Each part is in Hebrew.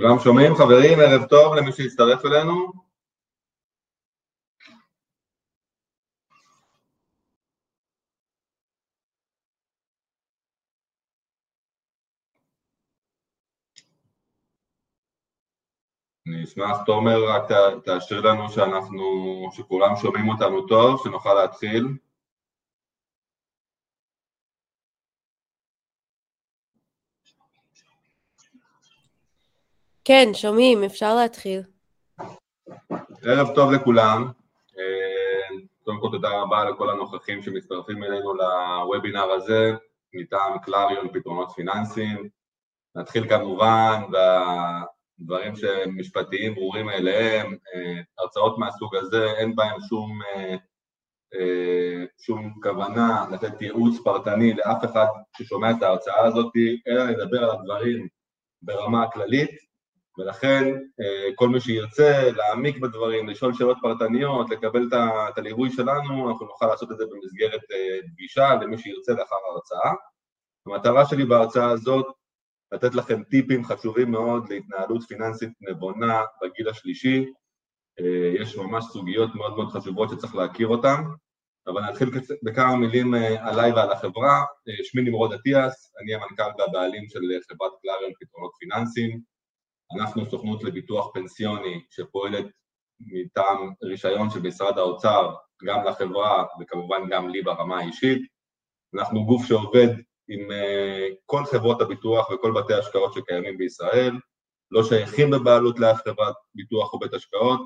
כולם שומעים? חברים, ערב טוב למי שהצטרף אלינו. אני אשמח, תומר, רק תאשר לנו שאנחנו, שכולם שומעים אותנו טוב, שנוכל להתחיל. כן, שומעים, אפשר להתחיל. ערב טוב לכולם. אה, קודם כל תודה רבה לכל הנוכחים שמצטרפים אלינו לוובינר הזה, מטעם קלריון פתרונות פיננסיים. נתחיל כמובן דברים שהם משפטיים ברורים מאליהם, אה, הרצאות מהסוג הזה, אין בהם שום, אה, שום כוונה לתת ייעוץ פרטני לאף אחד ששומע את ההרצאה הזאת, אלא לדבר על הדברים ברמה הכללית, ולכן כל מי שירצה להעמיק בדברים, לשאול שאלות פרטניות, לקבל את הליווי שלנו, אנחנו נוכל לעשות את זה במסגרת פגישה למי שירצה לאחר ההרצאה. המטרה שלי בהרצאה הזאת לתת לכם טיפים חשובים מאוד להתנהלות פיננסית נבונה בגיל השלישי. אה, יש ממש סוגיות מאוד מאוד חשובות שצריך להכיר אותן, אבל נתחיל בכמה מילים אה, עליי ועל החברה. אה, שמי נמרוד אטיאס, אני המנכ"ל והבעלים של חברת קלריון פתרונות פיננסיים. אנחנו סוכנות לביטוח פנסיוני שפועלת מטעם רישיון של משרד האוצר גם לחברה וכמובן גם לי ברמה האישית. אנחנו גוף שעובד עם אה, כל חברות הביטוח וכל בתי ההשקעות שקיימים בישראל, לא שייכים בבעלות לאף חברת ביטוח או בית השקעות,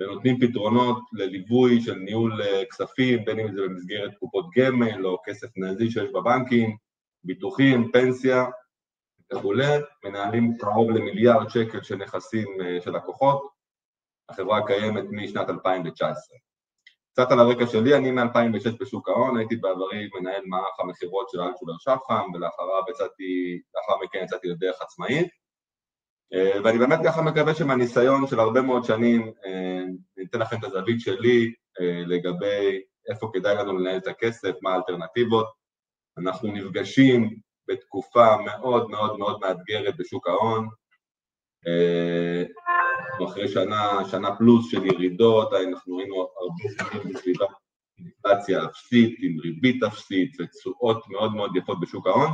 ונותנים פתרונות לליווי של ניהול אה, כספים, בין אם זה במסגרת קופות גמל או כסף נזי שיש בבנקים, ביטוחים, פנסיה וכולי, מנהלים קרוב למיליארד שקל של נכסים אה, של לקוחות, החברה קיימת משנת 2019. קצת על הרקע שלי, אני מ-2006 בשוק ההון, הייתי בעברי מנהל מערך המכירות של אלטשולר שפחם, ולאחריו יצאתי, לאחר מכן יצאתי לדרך עצמאית. אה, ואני באמת ככה מקווה שמהניסיון של הרבה מאוד שנים, אה, אני אתן לכם את הזווית שלי לגבי איפה כדאי לנו לנהל את הכסף, מה האלטרנטיבות. אנחנו נפגשים בתקופה מאוד מאוד מאוד מאתגרת בשוק ההון, אנחנו אחרי שנה, שנה פלוס של ירידות, אנחנו ראינו הרבה שנים בסביבת אינפלציה אפסית, עם ריבית אפסית ותשואות מאוד מאוד יפות בשוק ההון,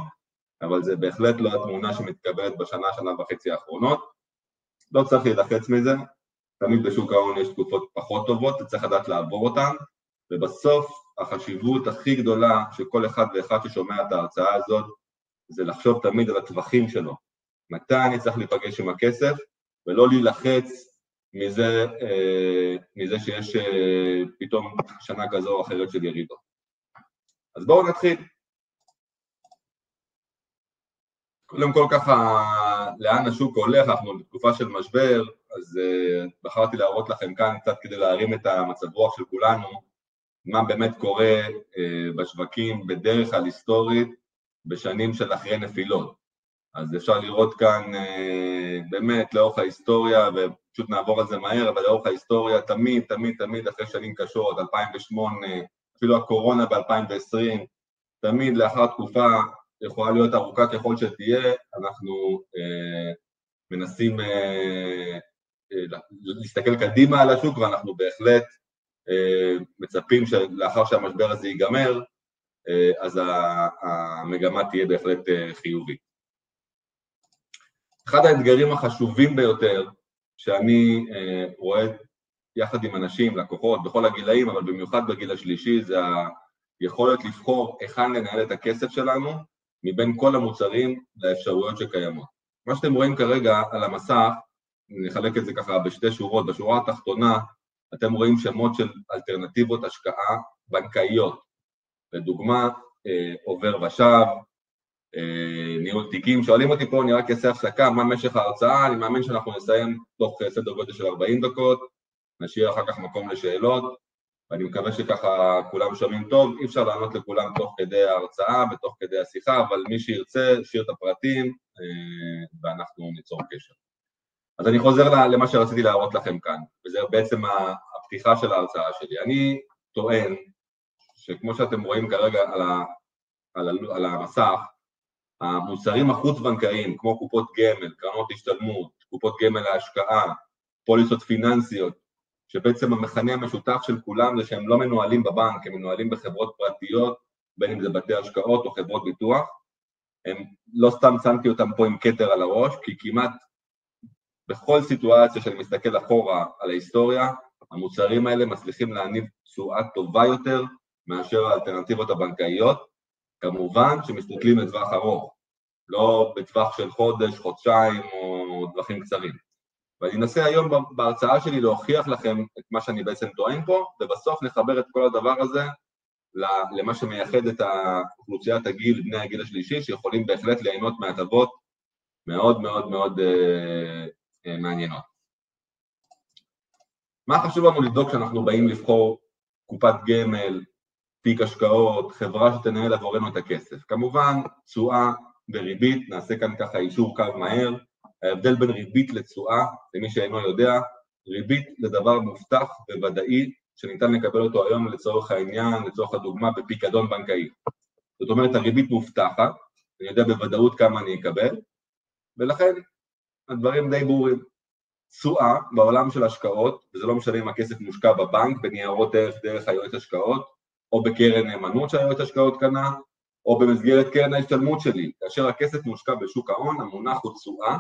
אבל זה בהחלט לא התמונה שמתקבלת בשנה, שנה וחצי האחרונות. לא צריך להילחץ מזה, תמיד בשוק ההון יש תקופות פחות טובות, וצריך לדעת לעבור אותן, ובסוף החשיבות הכי גדולה של כל אחד ואחד ששומע את ההרצאה הזאת, זה לחשוב תמיד על הטווחים שלו. מתי אני צריך להיפגש עם הכסף, ולא להילחץ מזה, אה, מזה שיש אה, פתאום שנה כזו או אחרת של ירידות. אז בואו נתחיל. קודם כל ככה, לאן השוק הולך, אנחנו בתקופה של משבר, אז uh, בחרתי להראות לכם כאן קצת כדי להרים את המצב רוח של כולנו, מה באמת קורה uh, בשווקים בדרך כלל היסטורית בשנים של אחרי נפילות. אז אפשר לראות כאן אה, באמת לאורך ההיסטוריה, ופשוט נעבור על זה מהר, אבל לאורך ההיסטוריה תמיד, תמיד, תמיד אחרי שנים קשות, 2008, אפילו הקורונה ב-2020, תמיד לאחר תקופה יכולה להיות ארוכה ככל שתהיה, אנחנו אה, מנסים אה, אה, להסתכל קדימה על השוק, ואנחנו בהחלט אה, מצפים שלאחר שהמשבר הזה ייגמר, אז המגמה תהיה בהחלט אה, חיובית. אחד האתגרים החשובים ביותר שאני אה, רואה יחד עם אנשים, לקוחות, בכל הגילאים, אבל במיוחד בגיל השלישי, זה היכולת לבחור היכן לנהל את הכסף שלנו מבין כל המוצרים לאפשרויות שקיימות. מה שאתם רואים כרגע על המסך, נחלק את זה ככה בשתי שורות, בשורה התחתונה אתם רואים שמות של אלטרנטיבות השקעה בנקאיות, לדוגמה אה, עובר ושב, אה, ניהול תיקים, שואלים אותי פה, אני רק אעשה הפסקה, מה משך ההרצאה, אני מאמין שאנחנו נסיים תוך אה, סדר גודל של 40 דקות, נשאיר אחר כך מקום לשאלות, ואני מקווה שככה כולם שומעים טוב, אי אפשר לענות לכולם תוך כדי ההרצאה ותוך כדי השיחה, אבל מי שירצה, שיר את הפרטים אה, ואנחנו ניצור קשר. אז אני חוזר למה שרציתי להראות לכם כאן, וזה בעצם הפתיחה של ההרצאה שלי. אני טוען שכמו שאתם רואים כרגע על, ה, על, ה, על המסך, המוצרים החוץ-בנקאיים, כמו קופות גמל, קרנות השתלמות, קופות גמל להשקעה, פוליסות פיננסיות, שבעצם המכנה המשותף של כולם זה שהם לא מנוהלים בבנק, הם מנוהלים בחברות פרטיות, בין אם זה בתי השקעות או חברות ביטוח. הם, לא סתם שמתי אותם פה עם כתר על הראש, כי כמעט בכל סיטואציה שאני מסתכל אחורה על ההיסטוריה, המוצרים האלה מצליחים להניב תשואה טובה יותר מאשר האלטרנטיבות הבנקאיות, כמובן שמסתכלים לטווח ארוך, לא בטווח של חודש, חודשיים או טווחים קצרים. ואני אנסה היום בהרצאה שלי להוכיח לכם את מה שאני בעצם טוען פה, ובסוף נחבר את כל הדבר הזה למה שמייחד את אוכלוסיית הגיל, בני הגיל השלישי, שיכולים בהחלט ליהנות מהטבות מאוד מאוד מאוד אה, אה, מעניינות. מה חשוב לנו לבדוק כשאנחנו באים לבחור קופת גמל, תיק השקעות, חברה שתנהל עבורנו את הכסף? כמובן, תשואה וריבית, נעשה כאן ככה אישור קו מהר, ההבדל בין ריבית לתשואה, למי שאינו יודע, ריבית זה דבר מובטח וודאי שניתן לקבל אותו היום לצורך העניין, לצורך הדוגמה, בפיקדון בנקאי. זאת אומרת, הריבית מובטחת, אני יודע בוודאות כמה אני אקבל, ולכן הדברים די ברורים. תשואה בעולם של השקעות, וזה לא משנה אם הכסף מושקע בבנק, בניירות ערך דרך היועץ השקעות, או בקרן נאמנות שהיועץ השקעות קנה, או במסגרת קרן ההשתלמות שלי. כאשר הכסף מושקע בשוק ההון, המונח הוא תשואה,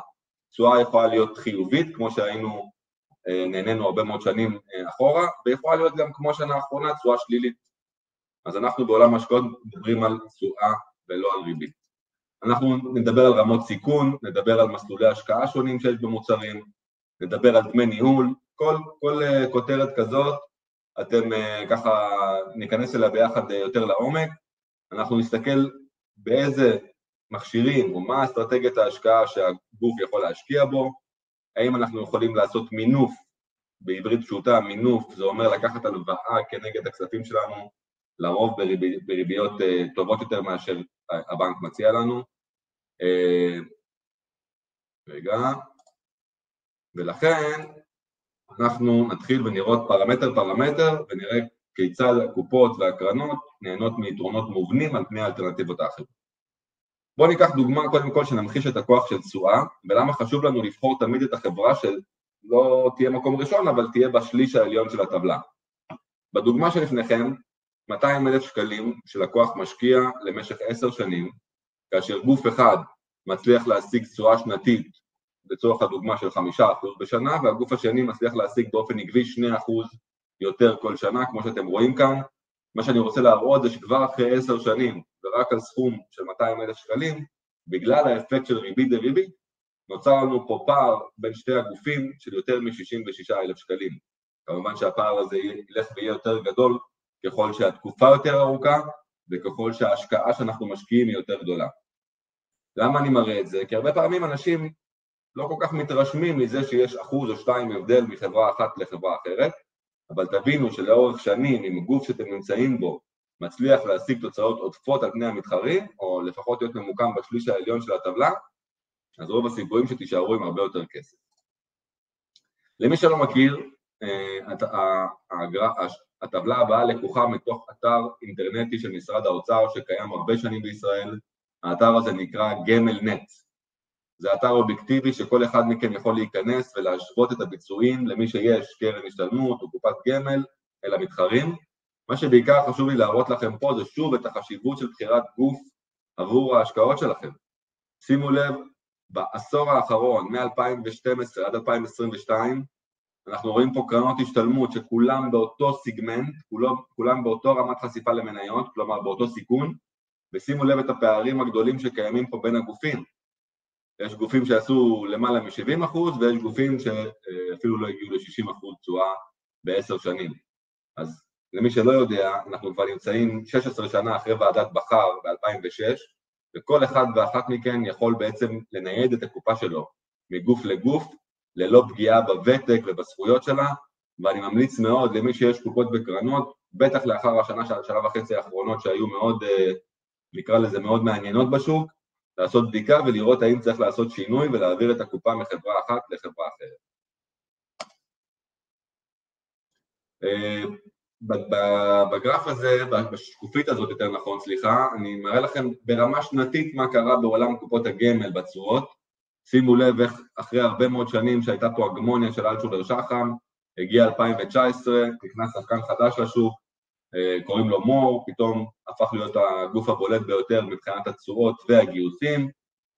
תשואה יכולה להיות חיובית, כמו שהיינו, אה, נהנינו הרבה מאוד שנים אה, אחורה, ויכולה להיות גם כמו שנה האחרונה, תשואה שלילית. אז אנחנו בעולם ההשקעות מדברים על תשואה ולא על ריבית. אנחנו נדבר על רמות סיכון, נדבר על מסלולי השקעה שונים שיש במוצרים, נדבר על דמי ניהול, כל, כל uh, כותרת כזאת, אתם uh, ככה ניכנס אליה ביחד uh, יותר לעומק, אנחנו נסתכל באיזה מכשירים או מה אסטרטגיית ההשקעה שהגוף יכול להשקיע בו, האם אנחנו יכולים לעשות מינוף, בעברית פשוטה? מינוף זה אומר לקחת הלוואה כנגד הכספים שלנו, לרוב בריבי, בריביות uh, טובות יותר מאשר הבנק מציע לנו. רגע, ולכן אנחנו נתחיל ונראות פרמטר פרמטר ונראה כיצד הקופות והקרנות נהנות מיתרונות מובנים על פני האלטרנטיבות האחרות. בואו ניקח דוגמה קודם כל שנמחיש את הכוח של תשואה, ולמה חשוב לנו לבחור תמיד את החברה שלא תהיה מקום ראשון, אבל תהיה בשליש העליון של הטבלה. בדוגמה שלפניכם, 200 אלף שקלים שלקוח משקיע למשך עשר שנים, כאשר גוף אחד מצליח להשיג תשואה שנתית לצורך הדוגמה של חמישה אחוז בשנה, והגוף השני מצליח להשיג באופן עקבי שני אחוז יותר כל שנה, כמו שאתם רואים כאן, מה שאני רוצה להראות זה שכבר אחרי עשר שנים, ורק על סכום של 200 אלף שקלים, בגלל האפקט של ריבית דריבית, נוצר לנו פה פער בין שתי הגופים של יותר מ-66 אלף שקלים. כמובן שהפער הזה ילך ויהיה יותר גדול ככל שהתקופה יותר ארוכה וככל שההשקעה שאנחנו משקיעים היא יותר גדולה. למה אני מראה את זה? כי הרבה פעמים אנשים לא כל כך מתרשמים מזה שיש אחוז או שתיים הבדל מחברה אחת לחברה אחרת, אבל תבינו שלאורך שנים, אם גוף שאתם נמצאים בו מצליח להשיג תוצאות עודפות על פני המתחרים, או לפחות להיות ממוקם בשליש העליון של הטבלה, אז רוב הסיכויים שתישארו עם הרבה יותר כסף. למי שלא מכיר, אה, הטבלה הבאה לקוחה מתוך אתר אינטרנטי של משרד האוצר שקיים הרבה שנים בישראל, האתר הזה נקרא גמל נט. זה אתר אובייקטיבי שכל אחד מכם יכול להיכנס ולהשוות את הביצועים למי שיש קרן השתלמות או קופת גמל אל המתחרים. מה שבעיקר חשוב לי להראות לכם פה זה שוב את החשיבות של בחירת גוף עבור ההשקעות שלכם. שימו לב, בעשור האחרון, מ-2012 עד 2022, אנחנו רואים פה קרנות השתלמות שכולם באותו סיגמנט, כולם, כולם באותו רמת חשיפה למניות, כלומר באותו סיכון, ושימו לב את הפערים הגדולים שקיימים פה בין הגופים. יש גופים שעשו למעלה מ-70 אחוז ויש גופים שאפילו לא הגיעו ל-60 אחוז תשואה בעשר שנים. אז למי שלא יודע, אנחנו כבר נמצאים 16 שנה אחרי ועדת בכר ב-2006, וכל אחד ואחת מכן יכול בעצם לנייד את הקופה שלו מגוף לגוף, ללא פגיעה בוותק ובזכויות שלה, ואני ממליץ מאוד למי שיש קופות וקרנות, בטח לאחר השנה, שנה וחצי האחרונות שהיו מאוד, אה, נקרא לזה מאוד מעניינות בשוק, לעשות בדיקה ולראות האם צריך לעשות שינוי ולהעביר את הקופה מחברה אחת לחברה אחרת. אה, בגרף הזה, בשקופית הזאת יותר נכון, סליחה, אני מראה לכם ברמה שנתית מה קרה בעולם קופות הגמל בתשואות. שימו לב איך אחרי הרבה מאוד שנים שהייתה פה הגמוניה של אלטשולר שחם, הגיע 2019, נכנס שחקן חדש לשוק, קוראים לו מור, פתאום הפך להיות הגוף הבולט ביותר מבחינת התשואות והגיוסים.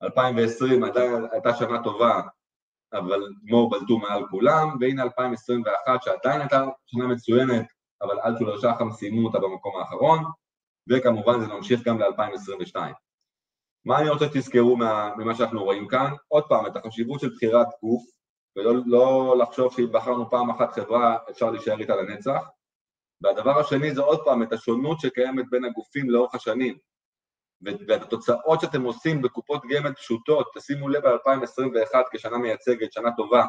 2020 עדיין הייתה שנה טובה, אבל מור בלטו מעל כולם, והנה 2021 שעדיין הייתה שנה מצוינת, אבל אלטשולר שחם סיימו אותה במקום האחרון, וכמובן זה ממשיך גם ל-2022. מה אני רוצה שתזכרו ממה שאנחנו רואים כאן? עוד פעם, את החשיבות של בחירת גוף, ולא לא לחשוב שאם בחרנו פעם אחת חברה אפשר להישאר איתה לנצח. והדבר השני זה עוד פעם את השונות שקיימת בין הגופים לאורך השנים. ואת התוצאות שאתם עושים בקופות גמל פשוטות, תשימו לב ב-2021 כשנה מייצגת, שנה טובה.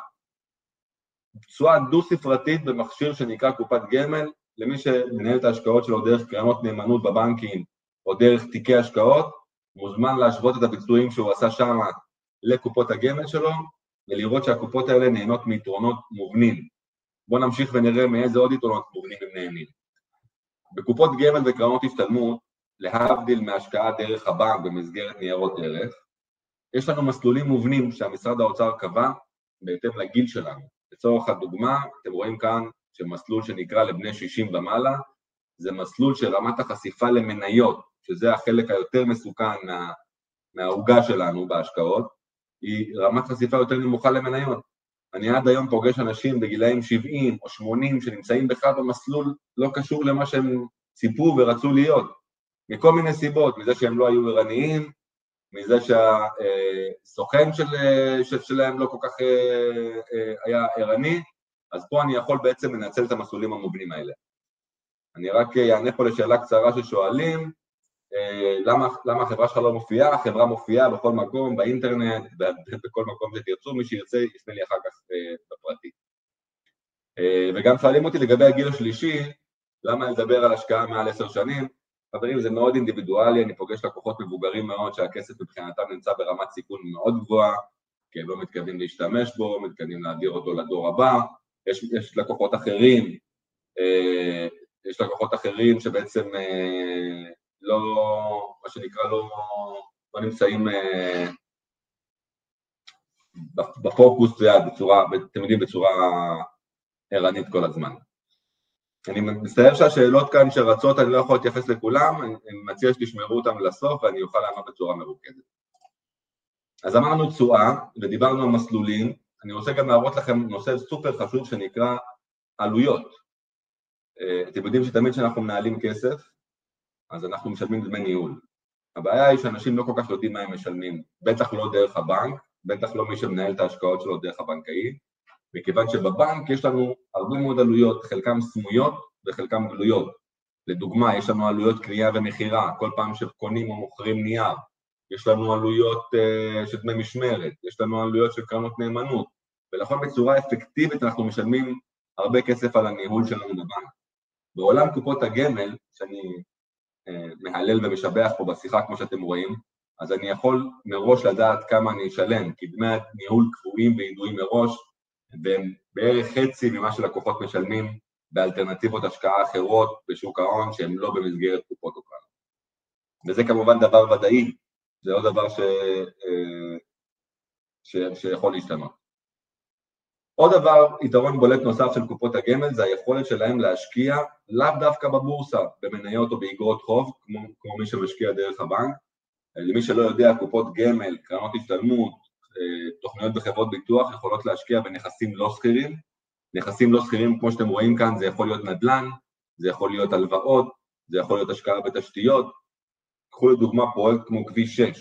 תשואה דו-ספרתית במכשיר שנקרא קופת גמל, למי שמנהל את ההשקעות שלו דרך קרנות נאמנות בבנקים או דרך תיקי השקעות, מוזמן להשוות את הביצועים שהוא עשה שם לקופות הגמל שלו, ולראות שהקופות האלה נהנות מיתרונות מובנים. בואו נמשיך ונראה מאיזה עוד יתרונות מובנים הם נהנים. בקופות גמל וקרנות השתלמות, להבדיל מהשקעה דרך הבנק במסגרת ניירות ערך, יש לנו מסלולים מובנים שהמשרד האוצר קבע בהתאם לגיל שלנו. לצורך הדוגמה, אתם רואים כאן שמסלול שנקרא לבני 60 ומעלה, זה מסלול של רמת החשיפה למניות, שזה החלק היותר מסוכן מה, מהעוגה שלנו בהשקעות, היא רמת חשיפה יותר נמוכה למניות. אני עד היום פוגש אנשים בגילאים 70 או 80 שנמצאים בכלל במסלול לא קשור למה שהם ציפו ורצו להיות, מכל מיני סיבות, מזה שהם לא היו ערניים, מזה שהסוכן של, של, שלהם לא כל כך אה, אה, היה ערני, אז פה אני יכול בעצם לנצל את המסלולים המובנים האלה. אני רק אענה פה לשאלה קצרה ששואלים, אה, למה, למה החברה שלך לא מופיעה? החברה מופיעה בכל מקום, באינטרנט, בכל מקום שתרצו, מי שירצה יפנה לי אחר כך אה, בפרטי. אה, וגם שואלים אותי לגבי הגיל השלישי, למה לדבר על השקעה מעל עשר שנים? חברים, זה מאוד אינדיבידואלי, אני פוגש לקוחות מבוגרים מאוד שהכסף מבחינתם נמצא ברמת סיכון מאוד גבוהה, כי הם לא מתכוונים להשתמש בו, מתכוונים להעביר אותו לדור הבא. יש, יש לקוחות אחרים, יש לקוחות אחרים שבעצם שנקרא, לא, לא נמצאים אה, בפוקוס, בצורה, אתם יודעים, בצורה ערנית כל הזמן. אני מצטער שהשאלות כאן שרצות, אני לא יכול להתייחס לכולם, אני, מציע שתשמרו אותן לסוף ואני אוכל לענות בצורה מרוכזת. אז אמרנו תשואה ודיברנו על מסלולים, אני רוצה גם להראות לכם נושא סופר חשוב שנקרא עלויות. אה, אתם יודעים שתמיד כשאנחנו מנהלים כסף, אז אנחנו משלמים דמי ניהול. הבעיה היא שאנשים לא כל כך יודעים מה הם משלמים, בטח לא דרך הבנק, בטח לא מי שמנהל את ההשקעות שלו דרך הבנקאי, מכיוון שבבנק יש לנו הרבה מאוד עלויות, חלקן סמויות וחלקן גלויות. לדוגמה, יש לנו עלויות קנייה ומכירה, כל פעם שקונים או מוכרים נייר, יש לנו עלויות uh, של דמי משמרת, יש לנו עלויות של קרנות נאמנות, ולכן בצורה אפקטיבית אנחנו משלמים הרבה כסף על הניהול שלנו בבנק. בעולם קופות הגמל, שאני מהלל ומשבח פה בשיחה כמו שאתם רואים, אז אני יכול מראש לדעת כמה אני אשלם, כי דמי הניהול קבועים וידועים מראש, והם בערך חצי ממה שלקוחות משלמים באלטרנטיבות השקעה אחרות בשוק ההון שהן לא במסגרת קופות או כאן. וזה כמובן דבר ודאי, זה עוד דבר ש... אה, ש... שיכול להשתנות. עוד דבר, יתרון בולט נוסף של קופות הגמל זה היכולת שלהם להשקיע לאו דווקא בבורסה, במניות או באגרות חוב, כמו, כמו מי שמשקיע דרך הבנק. למי שלא יודע, קופות גמל, קרנות השתלמות, אה, תוכניות בחברות ביטוח יכולות להשקיע בנכסים לא שכירים. נכסים לא שכירים, כמו שאתם רואים כאן, זה יכול להיות נדל"ן, זה יכול להיות הלוואות, זה יכול להיות השקעה בתשתיות. קחו לדוגמה פרויקט כמו כביש 6, אה,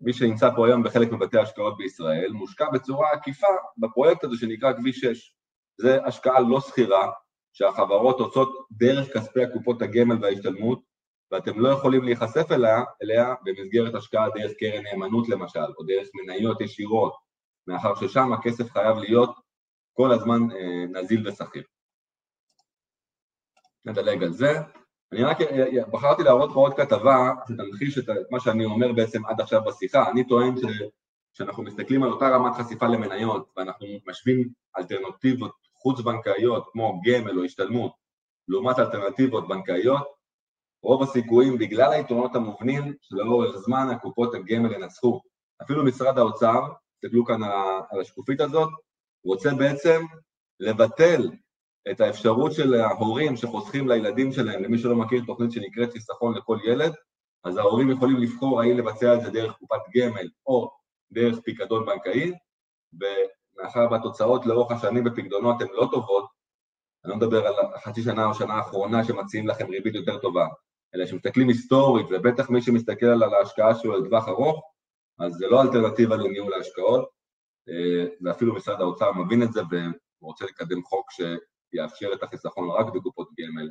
מי שנמצא פה היום בחלק מבתי ההשקעות בישראל, מושקע בצורה עקיפה בפרויקט הזה שנקרא כביש 6. זה השקעה לא שכירה, שהחברות עושות דרך כספי הקופות הגמל וההשתלמות, ואתם לא יכולים להיחשף אליה, אליה במסגרת השקעה דרך קרן נאמנות למשל, או דרך מניות ישירות, מאחר ששם הכסף חייב להיות כל הזמן אה, נזיל ושכיר. נדלג על זה. אני רק בחרתי להראות פה עוד כתבה שתמחיש את מה שאני אומר בעצם עד עכשיו בשיחה. אני טוען שכשאנחנו מסתכלים על אותה רמת חשיפה למניות ואנחנו משווים אלטרנטיבות חוץ-בנקאיות כמו גמל או השתלמות לעומת אלטרנטיבות בנקאיות, רוב הסיכויים בגלל היתרונות המובנים שלאורך זמן הקופות הגמל ינצחו. אפילו משרד האוצר, תסתכלו כאן על השקופית הזאת, רוצה בעצם לבטל את האפשרות של ההורים שחוסכים לילדים שלהם, למי שלא מכיר תוכנית שנקראת חיסכון לכל ילד, אז ההורים יכולים לבחור האם לבצע את זה דרך קופת גמל או דרך פיקדון בנקאי, ומאחר והתוצאות לאורך השנים בפיקדונות הן לא טובות, אני לא מדבר על החצי שנה או שנה האחרונה שמציעים לכם ריבית יותר טובה, אלא שמסתכלים היסטורית, ובטח מי שמסתכל על ההשקעה שלו לטווח ארוך, אז זה לא אלטרנטיבה לניהול ההשקעות, אה, ואפילו משרד האוצר מבין את זה ורוצה לקדם חוק שיאפשר את החיסכון רק בקופות גמל,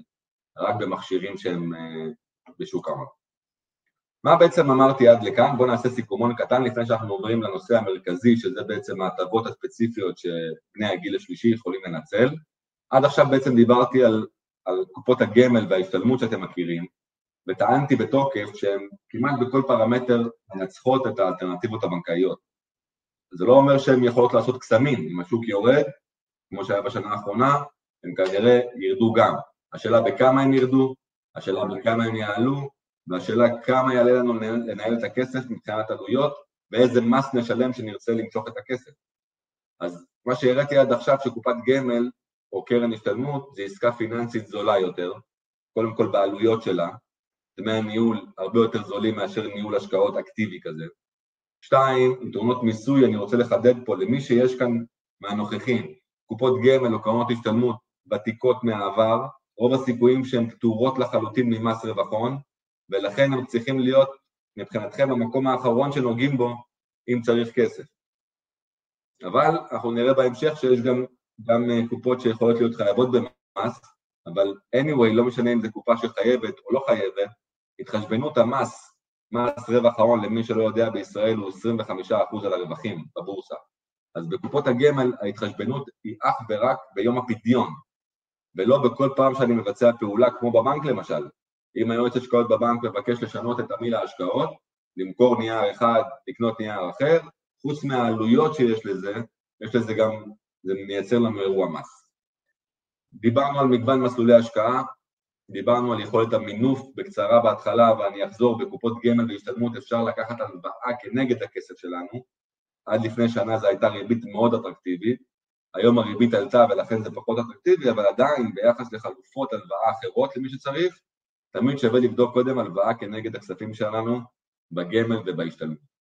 רק במכשירים שהם אה, בשוק ההון. מה בעצם אמרתי עד לכאן? בואו נעשה סיכומון קטן לפני שאנחנו עוברים לנושא המרכזי, שזה בעצם ההטבות הספציפיות שבני הגיל השלישי יכולים לנצל. עד עכשיו בעצם דיברתי על, על קופות הגמל וההשתלמות שאתם מכירים, וטענתי בתוקף שהן כמעט בכל פרמטר מנצחות את האלטרנטיבות הבנקאיות. זה לא אומר שהן יכולות לעשות קסמים, אם השוק יורד, כמו שהיה בשנה האחרונה, הם כנראה ירדו גם. השאלה בכמה הם ירדו, השאלה בכמה הם יעלו, והשאלה כמה יעלה לנו לנהל את הכסף מבחינת עלויות, ואיזה מס נשלם שנרצה למשוך את הכסף. אז מה שהראיתי עד עכשיו שקופת גמל או קרן השתלמות זה עסקה פיננסית זולה יותר, קודם כל בעלויות שלה, דמי הניהול הרבה יותר זולים מאשר ניהול השקעות אקטיבי כזה. שתיים, יתרונות מיסוי, אני רוצה לחדד פה למי שיש כאן מהנוכחים, קופות גמל או קרנות השתלמות ותיקות מהעבר, רוב הסיכויים שהן פטורות לחלוטין ממס רווח הון, ולכן הם צריכים להיות מבחינתכם במקום האחרון שנוגעים בו אם צריך כסף. אבל אנחנו נראה בהמשך שיש גם, גם אה, קופות שיכולות להיות חייבות במס, אבל anyway, לא משנה אם זו קופה שחייבת או לא חייבת, התחשבנות המס, מס רווח ההון למי שלא יודע בישראל הוא 25% על הרווחים בבורסה. אז בקופות הגמל ההתחשבנות היא אך ורק ביום הפדיון, ולא בכל פעם שאני מבצע פעולה כמו בבנק למשל. אם היועץ השקעות בבנק מבקש לשנות את המיל ההשקעות, למכור נייר אחד, לקנות נייר אחר, חוץ מהעלויות שיש לזה, יש לזה גם, זה מייצר לנו אירוע מס. דיברנו על מגוון מסלולי השקעה, דיברנו על יכולת המינוף בקצרה בהתחלה, ואני אחזור, בקופות גמל והשתלמות אפשר לקחת הלוואה כנגד הכסף שלנו. עד לפני שנה זו הייתה ריבית מאוד אטרקטיבית, היום הריבית עלתה ולכן זה פחות אטרקטיבי, אבל עדיין ביחס לחלופות הלוואה אחרות למי שצריך, תמיד שווה לבדוק קודם הלוואה כנגד הכספים שלנו בגמל ובהשתלמות.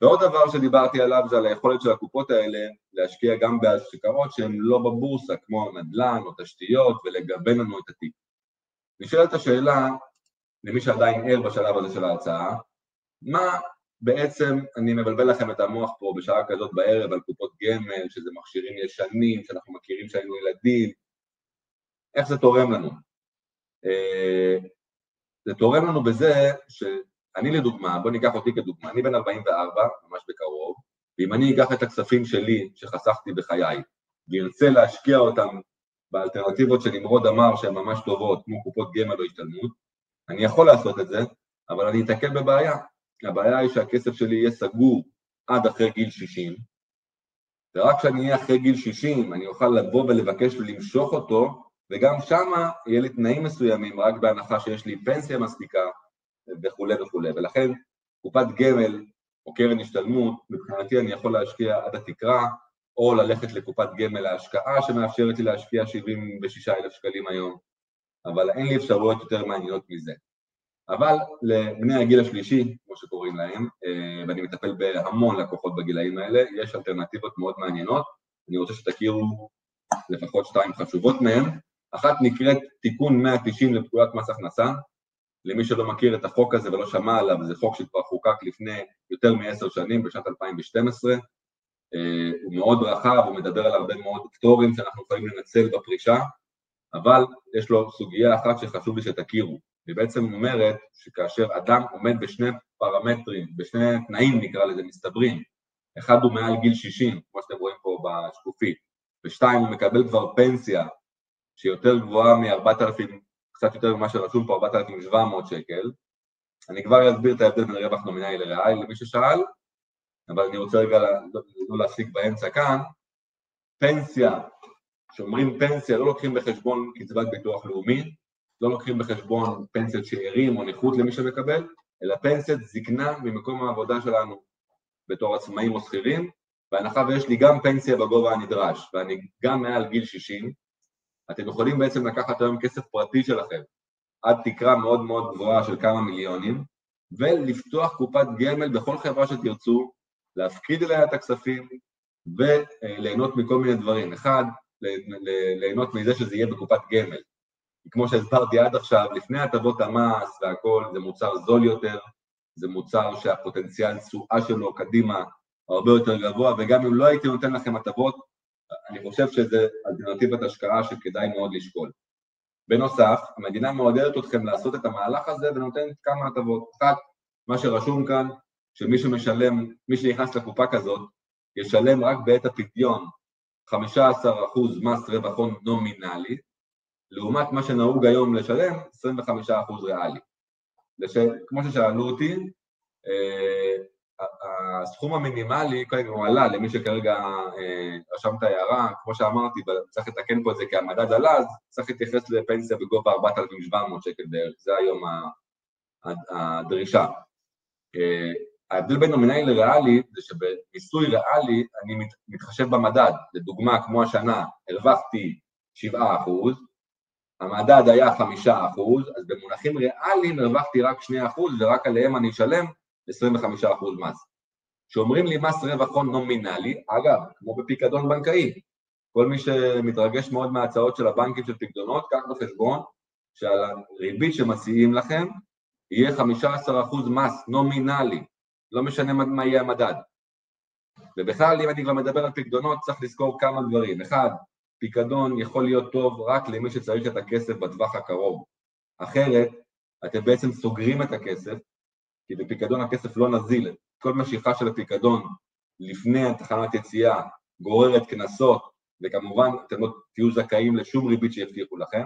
ועוד דבר שדיברתי עליו זה על היכולת של הקופות האלה להשקיע גם בהשקעות שהן לא בבורסה, כמו נדל"ן או תשתיות, ולגוון לנו את התיק. נשאלת השאלה, למי שעדיין ער בשלב הזה של ההרצאה, מה בעצם אני מבלבל לכם את המוח פה בשעה כזאת בערב על קופות גמל, שזה מכשירים ישנים, שאנחנו מכירים שהיינו ילדים, איך זה תורם לנו? אה, זה תורם לנו בזה שאני לדוגמה, בוא ניקח אותי כדוגמה, אני בן 44, ממש בקרוב, ואם אני אקח את הכספים שלי שחסכתי בחיי וארצה להשקיע אותם באלטרנטיבות שנמרוד אמר שהן ממש טובות, כמו קופות גמל או השתלמות, אני יכול לעשות את זה, אבל אני אתקל בבעיה. הבעיה היא שהכסף שלי יהיה סגור עד אחרי גיל 60, ורק כשאני אהיה אחרי גיל 60 אני אוכל לבוא ולבקש למשוך אותו וגם שמה יהיה לי תנאים מסוימים, רק בהנחה שיש לי פנסיה מספיקה וכולי וכולי, ולכן קופת גמל או קרן השתלמות, מבחינתי אני יכול להשקיע עד התקרה, או ללכת לקופת גמל להשקעה שמאפשרת לי להשקיע 76,000 שקלים היום, אבל אין לי אפשרויות יותר מעניינות מזה. אבל לבני הגיל השלישי, כמו שקוראים להם, אה, ואני מטפל בהמון לקוחות בגילאים האלה, יש אלטרנטיבות מאוד מעניינות, אני רוצה שתכירו לפחות שתיים חשובות מהן. אחת נקראת תיקון 190 לפקודת מס הכנסה, למי שלא מכיר את החוק הזה ולא שמע עליו, זה חוק שכבר חוקק לפני יותר מעשר שנים, בשנת 2012, אה, הוא מאוד רחב, הוא מדבר על הרבה מאוד פטורים שאנחנו יכולים לנצל בפרישה, אבל יש לו סוגיה אחת שחשוב לי שתכירו, היא בעצם אומרת שכאשר אדם עומד בשני פרמטרים, בשני תנאים נקרא לזה מסתברים, אחד הוא מעל גיל 60, כמו שאתם רואים פה בשקופית, ושתיים הוא מקבל כבר פנסיה שהיא יותר גבוהה מ-4,000, קצת יותר ממה שרשום פה, 4,700 שקל. אני כבר אסביר את ההבדל בין רווח נומינלי לריאלי למי ששאל, אבל אני רוצה רגע לא, לא להסיק באמצע כאן. פנסיה, כשאומרים פנסיה לא לוקחים בחשבון קצבת ביטוח לאומי, לא לוקחים בחשבון פנסיית שאירים או נכות למי שמקבל, אלא פנסיית זקנה ממקום העבודה שלנו. בתור עצמאים או שכירים, בהנחה ויש לי גם פנסיה בגובה הנדרש, ואני גם מעל גיל 60, אתם יכולים בעצם לקחת היום כסף פרטי שלכם, עד תקרה מאוד מאוד גבוהה של כמה מיליונים, ולפתוח קופת גמל בכל חברה שתרצו, להפקיד אליה את הכספים וליהנות מכל מיני דברים. אחד, ליהנות מזה שזה יהיה בקופת גמל. כמו שהסברתי עד עכשיו, לפני הטבות המס והכל, זה מוצר זול יותר, זה מוצר שהפוטנציאל תשואה שלו קדימה הרבה יותר גבוה, וגם אם לא הייתי נותן לכם הטבות, אני חושב שזה אלטרנטיבת השקעה שכדאי מאוד לשקול. בנוסף, המדינה מעודדת אתכם לעשות את המהלך הזה ונותנת כמה הטבות. אחת, מה שרשום כאן, שמי שמשלם, מי שנכנס לקופה כזאת, ישלם רק בעת הפדיון 15% מס רווח הון נומינלי, לעומת מה שנהוג היום לשלם, 25% ריאלי. כמו ששאלו אותי, אה, הסכום המינימלי, קודם הוא עלה למי שכרגע אה, רשם את ההערה, כמו שאמרתי, צריך לתקן פה את זה כי המדד עלה, אז צריך להתייחס לפנסיה בגובה 4,700 שקל בערך, זה היום הדרישה. אה, ההבדל בין נומינלי לריאלי זה שבמיסוי ריאלי אני מתחשב במדד, לדוגמה כמו השנה הרווחתי 7 אחוז, המדד היה 5 אחוז, אז במונחים ריאליים הרווחתי רק 2 אחוז ורק עליהם אני אשלם 25 אחוז מס. כשאומרים לי מס רווח הון נומינלי, אגב, כמו בפיקדון בנקאי, כל מי שמתרגש מאוד מההצעות של הבנקים של פיקדונות, קח בחשבון שעל הריבית שמציעים לכם יהיה 15% מס נומינלי, לא משנה מה יהיה המדד. ובכלל, אם אני כבר מדבר על פיקדונות, צריך לזכור כמה דברים. אחד, פיקדון יכול להיות טוב רק למי שצריך את הכסף בטווח הקרוב. אחרת, אתם בעצם סוגרים את הכסף, כי בפיקדון הכסף לא נזיל. כל משיכה של הפיקדון לפני תחנת יציאה גוררת קנסות, וכמובן אתם לא תהיו זכאים לשום ריבית שיבטיחו לכם.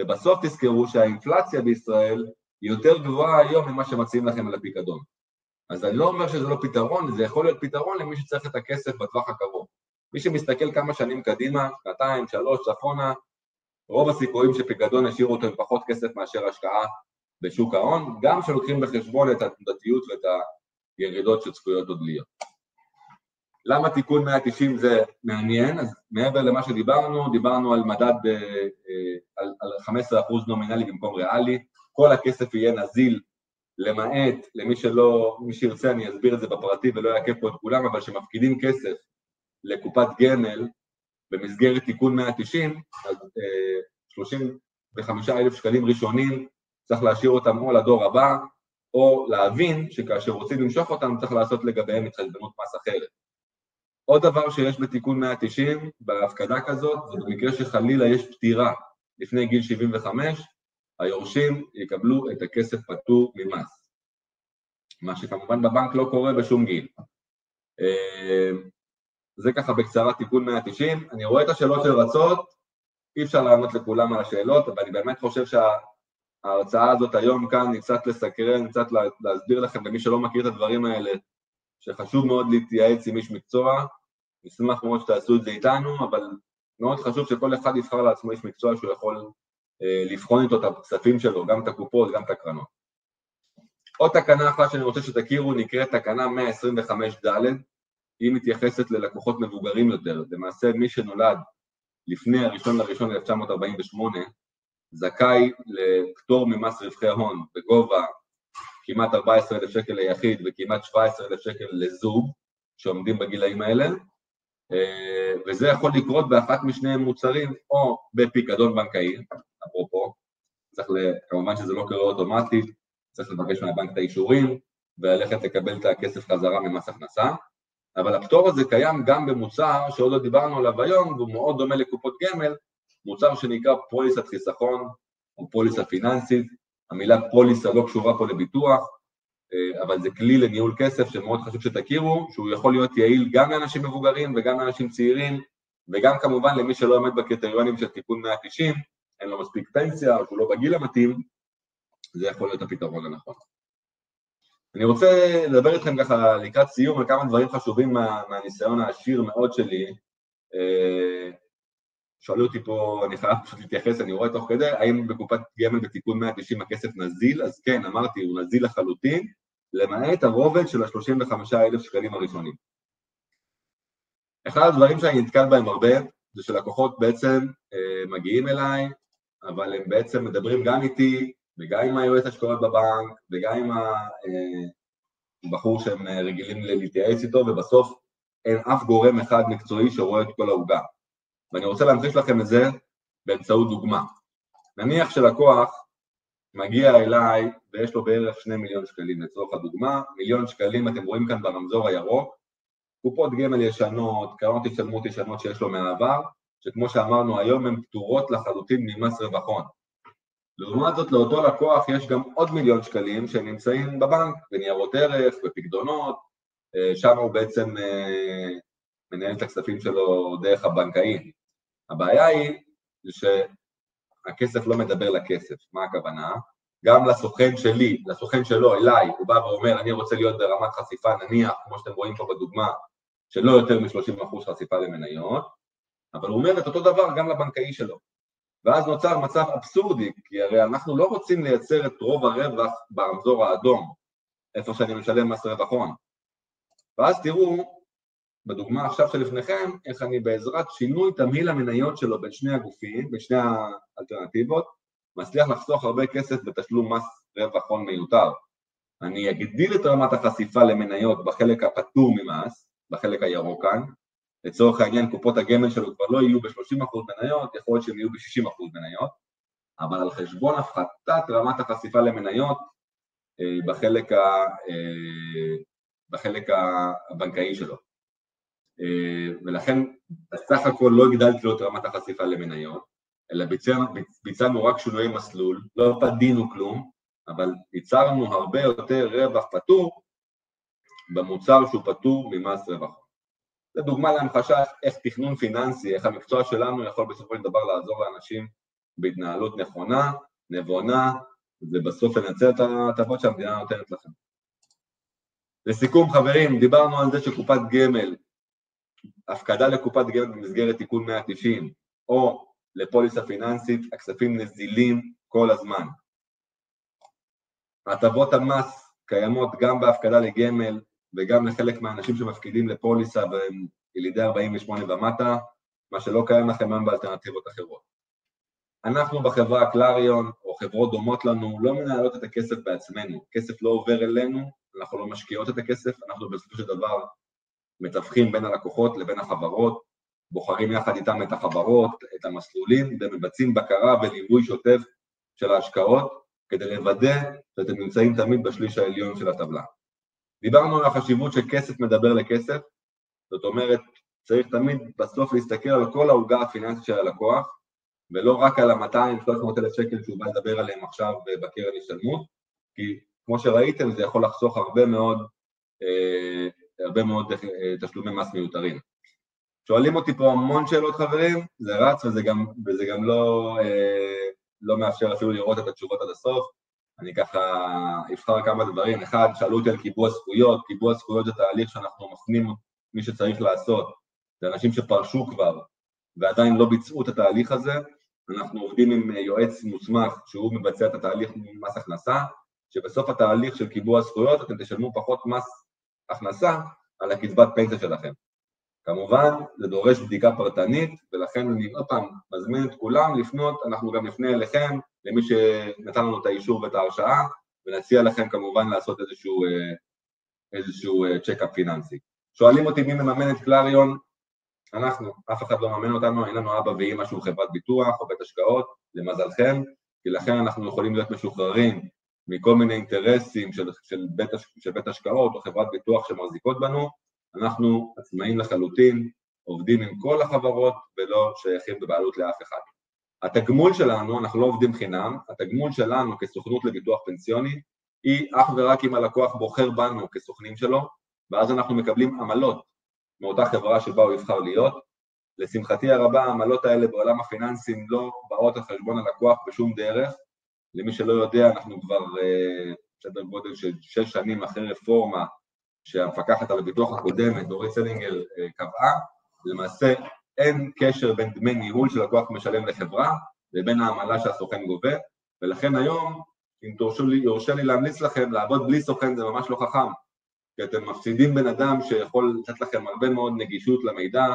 ובסוף תזכרו שהאינפלציה בישראל היא יותר גבוהה היום ממה שמציעים לכם על הפיקדון. אז אני לא אומר שזה לא פתרון, זה יכול להיות פתרון למי שצריך את הכסף בטווח הקרוב. מי שמסתכל כמה שנים קדימה, שנתיים, שלוש, צפונה, רוב הסיכויים שפיקדון ישאירו אותו עם פחות כסף מאשר השקעה בשוק ההון, גם כשלוקחים בחשבון את התנודתיות ואת הירידות שצפויות עוד להיות. למה תיקון 190 זה מעניין? אז מעבר למה שדיברנו, דיברנו על מדד ב, אה, על, על 15% נומינלי במקום ריאלי, כל הכסף יהיה נזיל למעט, למי שלא, מי שירצה אני אסביר את זה בפרטי ולא אעכב פה את כולם, אבל שמפקידים כסף לקופת גמל במסגרת תיקון 190, אז אה, 35,000 שקלים ראשונים צריך להשאיר אותם או לדור הבא, או להבין שכאשר רוצים למשוך אותם צריך לעשות לגביהם התחשבנות מס אחרת. עוד דבר שיש בתיקון 190 בהפקדה כזאת, זה במקרה שחלילה יש פטירה לפני גיל 75, היורשים יקבלו את הכסף פטור ממס. מה שכמובן בבנק לא קורה בשום גיל. זה ככה בקצרה תיקון 190. אני רואה את השאלות של רצות, אי אפשר לענות לכולם על השאלות, אבל אני באמת חושב שההרצאה הזאת היום כאן היא קצת לסקרן, קצת להסביר לכם, למי שלא מכיר את הדברים האלה, שחשוב מאוד להתייעץ עם איש מקצוע, נשמח מאוד שתעשו את זה איתנו, אבל מאוד חשוב שכל אחד יבחר לעצמו איש מקצוע שהוא יכול אה, לבחון איתו את הכספים שלו, גם את הקופות, גם את הקרנות. עוד תקנה אחת שאני רוצה שתכירו נקראת תקנה 125ד', היא מתייחסת ללקוחות מבוגרים יותר, למעשה מי שנולד לפני הראשון לראשון 1948 זכאי לפטור ממס רווחי הון בגובה כמעט 14,000 שקל ליחיד וכמעט 17,000 שקל לזוג שעומדים בגילאים האלה, אה, וזה יכול לקרות באחת משני מוצרים או בפיקדון בנקאי, אפרופו, צריך, כמובן שזה לא קורה אוטומטית, צריך לבקש מהבנק את האישורים וללכת לקבל את הכסף חזרה ממס הכנסה, אבל הפטור הזה קיים גם במוצר שעוד לא דיברנו עליו היום, והוא מאוד דומה לקופות גמל, מוצר שנקרא פוליסת חיסכון או פוליסה פיננסית, המילה פוליסה לא קשורה פה לביטוח, אה, אבל זה כלי לניהול כסף שמאוד חשוב שתכירו, שהוא יכול להיות יעיל גם לאנשים מבוגרים וגם לאנשים צעירים, וגם כמובן למי שלא עומד בקריטריונים של תיקון 190, אין לו מספיק פנסיה או שהוא לא בגיל המתאים, זה יכול להיות הפתרון הנכון. אני רוצה לדבר איתכם ככה לקראת סיום על כמה דברים חשובים מה, מהניסיון העשיר מאוד שלי. אה, שאלו אותי פה, אני חייב פשוט להתייחס, אני רואה תוך כדי, האם בקופת גמל בתיקון 190 הכסף נזיל? אז כן, אמרתי, הוא נזיל לחלוטין, למעט הרובד של ה-35,000 שקלים הראשונים. אחד הדברים שאני נתקל בהם הרבה, זה שלקוחות בעצם אה, מגיעים אליי, אבל הם בעצם מדברים גם איתי, וגם עם היועץ השקעות בבנק, וגם עם הבחור אה, שהם אה, רגילים להתייעץ איתו, ובסוף אין אף גורם אחד מקצועי שרואה את כל העוגה. ואני רוצה להמחיש לכם את זה באמצעות דוגמה. נניח שלקוח מגיע אליי ויש לו בערך שני מיליון שקלים לצורך הדוגמה, מיליון שקלים אתם רואים כאן ברמזור הירוק, קופות גמל ישנות, קרנות השתלמות ישנות שיש לו מהעבר, שכמו שאמרנו היום הן פטורות לחלוטין ממס רווחון. לעומת זאת לאותו לקוח יש גם עוד מיליון שקלים שנמצאים בבנק, בניירות ערך, בפקדונות, אה, שם הוא בעצם אה, מנהל את הכספים שלו דרך הבנקאי. הבעיה היא שהכסף לא מדבר לכסף, מה הכוונה? גם לסוכן שלי, לסוכן שלו, אליי, הוא בא ואומר, אני רוצה להיות ברמת חשיפה, נניח, כמו שאתם רואים פה בדוגמה, שלא יותר מ-30% חשיפה למניות, אבל הוא אומר את אותו דבר גם לבנקאי שלו. ואז נוצר מצב אבסורדי, כי הרי אנחנו לא רוצים לייצר את רוב הרווח ברמזור האדום, איפה שאני משלם מס רווחון. ואז תראו, בדוגמה עכשיו שלפניכם, איך אני בעזרת שינוי תמהיל המניות שלו בין שני הגופים, בין שני האלטרנטיבות, מצליח לחסוך הרבה כסף בתשלום מס רווח הון מיותר. אני אגדיל את רמת החשיפה למניות בחלק הפטור ממס, בחלק הירוק כאן, לצורך העניין קופות הגמל שלו כבר לא יהיו ב-30% מניות, יכול להיות שהם יהיו ב-60% מניות, אבל על חשבון הפחתת רמת החשיפה למניות אה, בחלק, ה, אה, בחלק הבנקאי שלו. אה, ולכן בסך הכל לא הגדלתי לו את רמת החשיפה למניות, אלא ביצענו, ביצענו רק שינויי מסלול, לא פדינו כלום, אבל ייצרנו הרבה יותר רווח פטור במוצר שהוא פטור ממס רווח. זו דוגמה להמחשה איך תכנון פיננסי, איך המקצוע שלנו יכול בסופו של דבר לעזור לאנשים בהתנהלות נכונה, נבונה, ובסוף לנצל את ההטבות שהמדינה נותנת לכם. לסיכום חברים, דיברנו על זה שקופת גמל, הפקדה לקופת גמל במסגרת תיקון 190, או לפוליסה פיננסית, הכספים נזילים כל הזמן. הטבות המס קיימות גם בהפקדה לגמל וגם לחלק מהאנשים שמפקידים לפוליסה והם ילידי 48 ומטה, מה שלא קיים לכם היום באלטרנטיבות אחרות. אנחנו בחברה קלריון, או חברות דומות לנו, לא מנהלות את הכסף בעצמנו, כסף לא עובר אלינו, אנחנו לא משקיעות את הכסף, אנחנו בסופו של דבר מתווכים בין הלקוחות לבין החברות, בוחרים יחד איתם את החברות, את המסלולים, ומבצעים בקרה וליווי שוטף של ההשקעות, כדי לוודא שאתם נמצאים תמיד בשליש העליון של הטבלה. דיברנו על החשיבות שכסף מדבר לכסף, זאת אומרת, צריך תמיד בסוף להסתכל על כל העוגה הפיננסית של הלקוח, ולא רק על ה-200-300 אלף שקל שהוא בא לדבר עליהם עכשיו בקרן השתלמות, כי כמו שראיתם זה יכול לחסוך הרבה מאוד, אה, הרבה מאוד אה, תשלומי מס מיותרים. שואלים אותי פה המון שאלות חברים, זה רץ וזה גם, וזה גם לא, אה, לא מאפשר אפילו לראות את התשובות עד הסוף, אני ככה אבחר כמה דברים. אחד, שאלו אותי על קיבוע זכויות, קיבוע זכויות זה תהליך שאנחנו מפנים מי שצריך לעשות. זה אנשים שפרשו כבר ועדיין לא ביצעו את התהליך הזה. אנחנו עובדים עם יועץ מוסמך שהוא מבצע את התהליך מס הכנסה, שבסוף התהליך של קיבוע זכויות אתם תשלמו פחות מס הכנסה על הקצבת פנסיה שלכם. כמובן, זה דורש בדיקה פרטנית, ולכן אני עוד פעם מזמין את כולם לפנות, אנחנו גם נפנה אליכם, למי שנתן לנו את האישור ואת ההרשאה, ונציע לכם כמובן לעשות איזשהו, אה, איזשהו check-up אה, פיננסי. שואלים אותי מי מממן את קלריון, אנחנו, אף אחד לא מממן אותנו, אין לנו אבא ואימא שהוא חברת ביטוח או בית השקעות, למזלכם, כי לכן אנחנו יכולים להיות משוחררים מכל מיני אינטרסים של, של, בית, של בית השקעות או חברת ביטוח שמחזיקות בנו, אנחנו עצמאים לחלוטין, עובדים עם כל החברות ולא שייכים בבעלות לאף אחד. התגמול שלנו, אנחנו לא עובדים חינם, התגמול שלנו כסוכנות לביטוח פנסיוני היא אך ורק אם הלקוח בוחר בנו כסוכנים שלו, ואז אנחנו מקבלים עמלות מאותה חברה שבה הוא יבחר להיות. לשמחתי הרבה, העמלות האלה בעולם הפיננסים לא באות על חשבון הלקוח בשום דרך. למי שלא יודע, אנחנו כבר אה, סדר גודל של שש שנים אחרי רפורמה שהמפקחת על הביטוח הקודמת, דורית סלינגר, אה, קבעה, למעשה אין קשר בין דמי ניהול שלקוח משלם לחברה לבין העמלה שהסוכן גובה, ולכן היום אם תורשו לי, יורשה לי להמליץ לכם, לעבוד בלי סוכן זה ממש לא חכם, כי אתם מפסידים בן אדם שיכול לתת לכם הרבה מאוד נגישות למידע,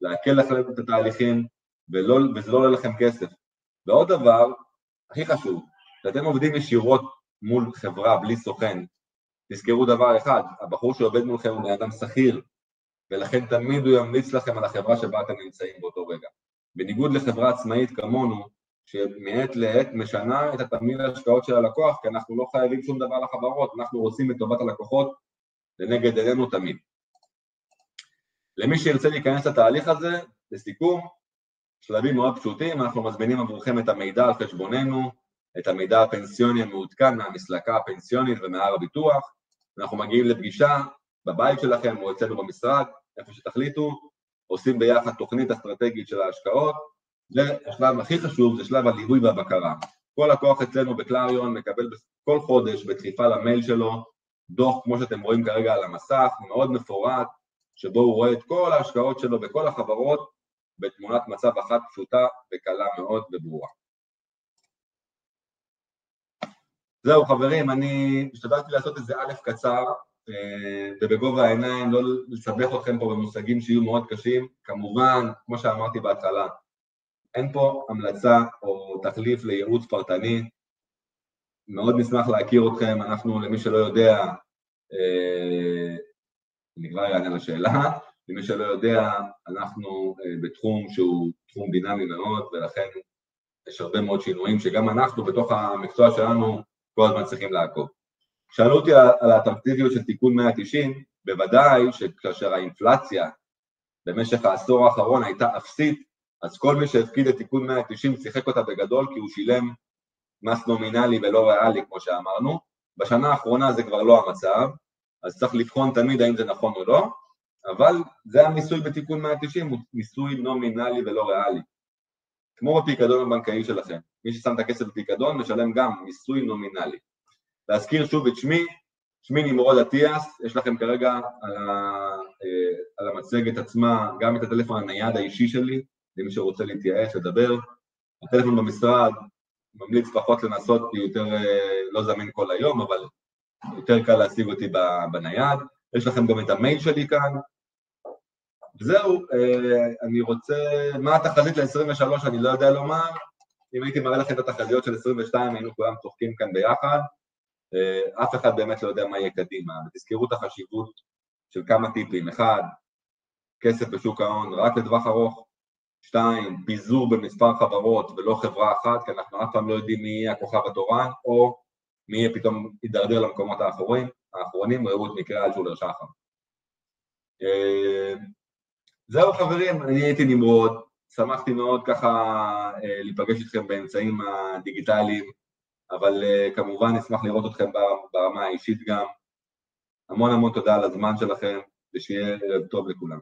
להקל לכם את התהליכים, ולא, וזה לא עולה לכם כסף. ועוד דבר, הכי חשוב, כשאתם עובדים ישירות מול חברה בלי סוכן, תזכרו דבר אחד, הבחור שעובד מולכם הוא בן אדם שכיר, ולכן תמיד הוא ימליץ לכם על החברה שבה אתם נמצאים באותו רגע. בניגוד לחברה עצמאית כמונו, שמעת לעת משנה את התמהיל ההשקעות של הלקוח, כי אנחנו לא חייבים שום דבר לחברות, אנחנו רוצים את טובת הלקוחות לנגד עינינו תמיד. למי שירצה להיכנס לתהליך הזה, לסיכום, שלבים מאוד פשוטים, אנחנו מזמינים עבורכם את המידע על חשבוננו, את המידע הפנסיוני המעודכן מהמסלקה הפנסיונית ומהר הביטוח, אנחנו מגיעים לפגישה בבית שלכם או אצלנו במשרד, איפה שתחליטו, עושים ביחד תוכנית אסטרטגית של ההשקעות, והשלב הכי חשוב זה שלב הליווי והבקרה. כל לקוח אצלנו בקלריון מקבל כל חודש בדחיפה למייל שלו דוח, כמו שאתם רואים כרגע על המסך, מאוד מפורט, שבו הוא רואה את כל ההשקעות שלו בכל החברות בתמונת מצב אחת פשוטה וקלה מאוד וברורה. זהו חברים, אני השתדלתי לעשות איזה א' קצר אה, ובגובה העיניים, לא לסבך אתכם פה במושגים שיהיו מאוד קשים. כמובן, כמו שאמרתי בהתחלה, אין פה המלצה או תחליף לייעוץ פרטני. מאוד נשמח להכיר אתכם, אנחנו, למי שלא יודע, אה, אני כבר אענה לשאלה, למי שלא יודע, אנחנו אה, בתחום שהוא תחום דינמי מאוד, ולכן יש הרבה מאוד שינויים שגם אנחנו בתוך המקצוע שלנו כל הזמן צריכים לעקוב. שאלו אותי על האטרקטיביות של תיקון 190, בוודאי שכאשר האינפלציה במשך העשור האחרון הייתה אפסית, אז כל מי שהפקיד את תיקון 190 שיחק אותה בגדול כי הוא שילם מס נומינלי ולא ריאלי, כמו שאמרנו. בשנה האחרונה זה כבר לא המצב, אז צריך לבחון תמיד האם זה נכון או לא, אבל זה המיסוי בתיקון 190, הוא מיסוי נומינלי ולא ריאלי. כמו בפיקדון הבנקאי שלכם, מי ששם את הכסף בפיקדון משלם גם מיסוי נומינלי. להזכיר שוב את שמי, שמי נמרוד אטיאס, יש לכם כרגע על, ה, אה, על המצגת עצמה גם את הטלפון הנייד האישי שלי, למי שרוצה להתייעץ, לדבר. הטלפון במשרד ממליץ פחות לנסות כי יותר אה, לא זמין כל היום, אבל יותר קל להשיג אותי בנייד. יש לכם גם את המייל שלי כאן. וזהו, אה, אני רוצה, מה התחזית ל-23 אני לא יודע לומר, אם הייתי מראה לכם את התחזיות של 22 היינו כולם צוחקים כאן ביחד, אה, אף אחד באמת לא יודע מה יהיה קדימה, ותזכרו את החשיבות של כמה טיפים, אחד, כסף בשוק ההון רק לטווח ארוך, שתיים, פיזור במספר חברות ולא חברה אחת, כי אנחנו אף פעם לא יודעים מי יהיה הכוכב התורן, או מי יהיה פתאום יידרדר למקומות האחרונים, האחרונים, ראו את מקרה אלשולר שחר. אה, זהו חברים, אני הייתי נמרוד, שמחתי מאוד ככה אה, להיפגש איתכם באמצעים הדיגיטליים, אבל uh, כמובן נשמח לראות אתכם ברמה האישית גם. המון המון תודה על הזמן שלכם, ושיהיה ערב טוב לכולם.